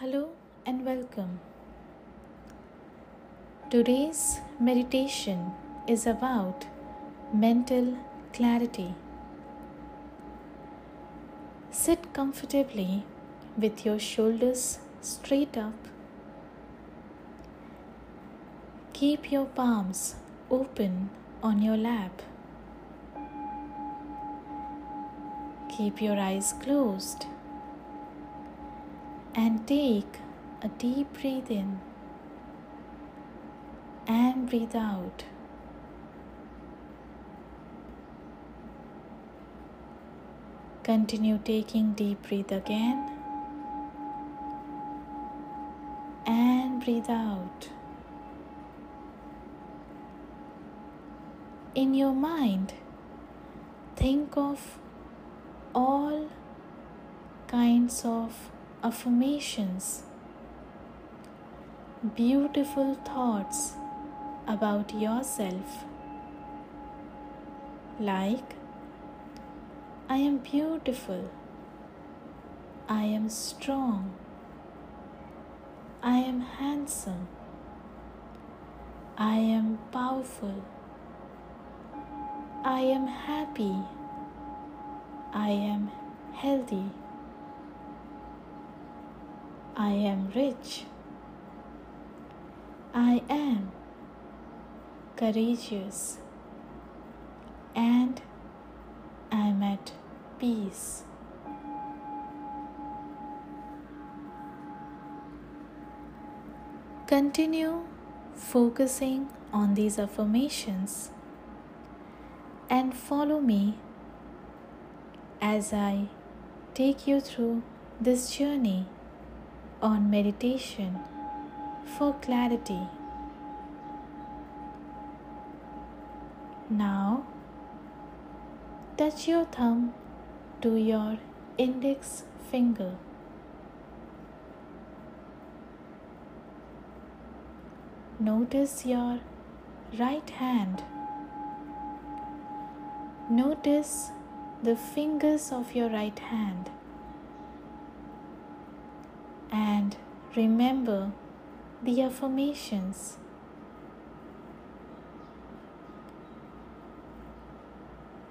Hello and welcome. Today's meditation is about mental clarity. Sit comfortably with your shoulders straight up. Keep your palms open on your lap. Keep your eyes closed and take a deep breath in and breathe out. Continue taking deep breath again and breathe out. In your mind, think of all kinds of affirmations, beautiful thoughts about yourself, like I am beautiful, I am strong, I am handsome, I am powerful, I am happy, I am healthy. I am rich. I am courageous and I am at peace. Continue focusing on these affirmations and follow me as I take you through this journey on meditation for clarity. Now, touch your thumb to your index finger. Notice your right hand. Notice the fingers of your right hand. And remember the affirmations.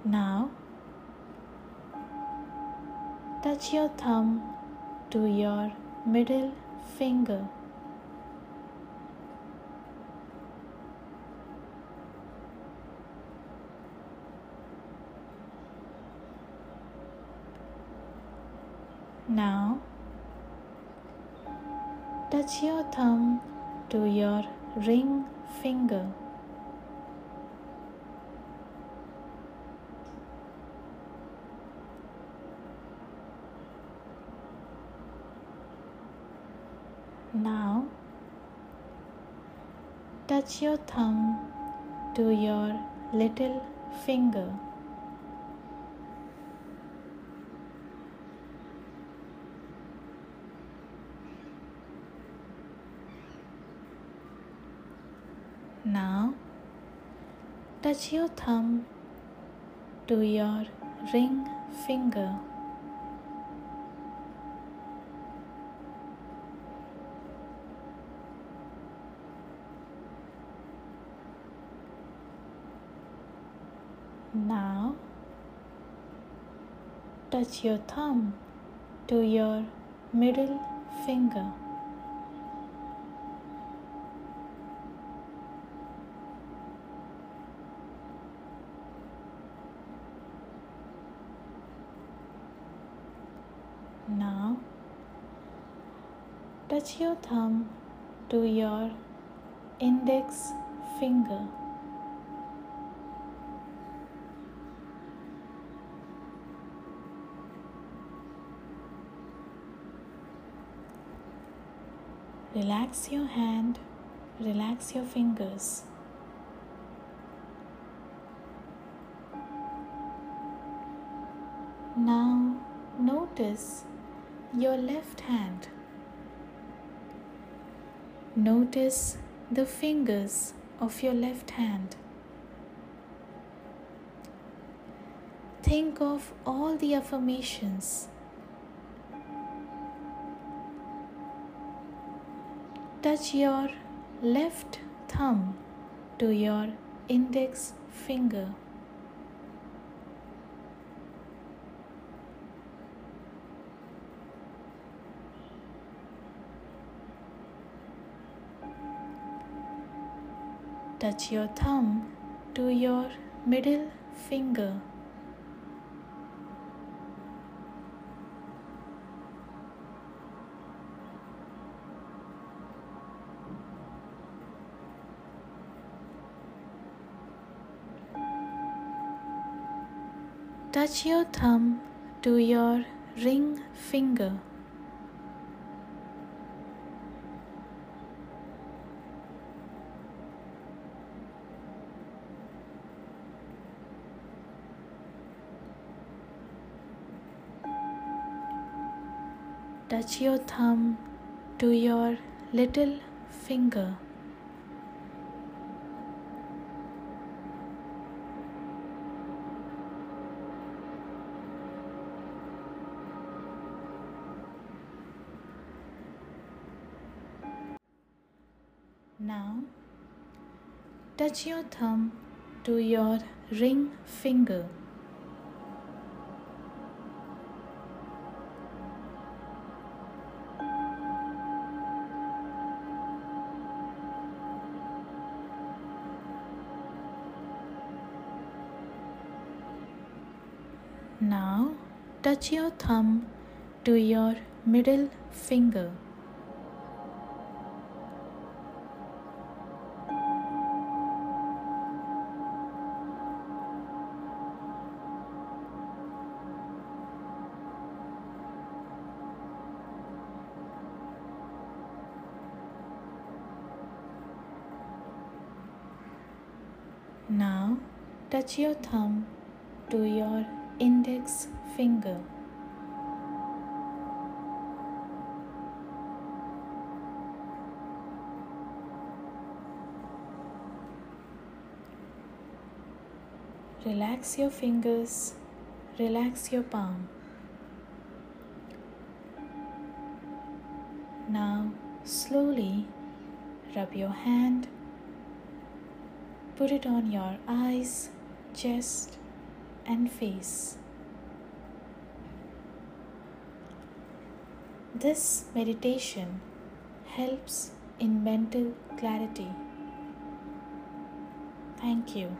Now, touch your thumb to your middle finger. Now, touch your thumb to your ring finger. Now, touch your thumb to your little finger. Now, touch your thumb to your ring finger. Now, touch your thumb to your middle finger. Now, touch your thumb to your index finger. Relax your hand, relax your fingers. Now notice your left hand. Notice the fingers of your left hand. Think of all the affirmations Touch your left thumb to your index finger. Touch your thumb to your middle finger. Touch your thumb to your ring finger. Touch your thumb to your little finger. Now, touch your thumb to your ring finger. Now, touch your thumb to your middle finger. Now touch your thumb to your index finger. Relax your fingers, relax your palm. Now slowly rub your hand Put it on your eyes, chest, and face. This meditation helps in mental clarity. Thank you.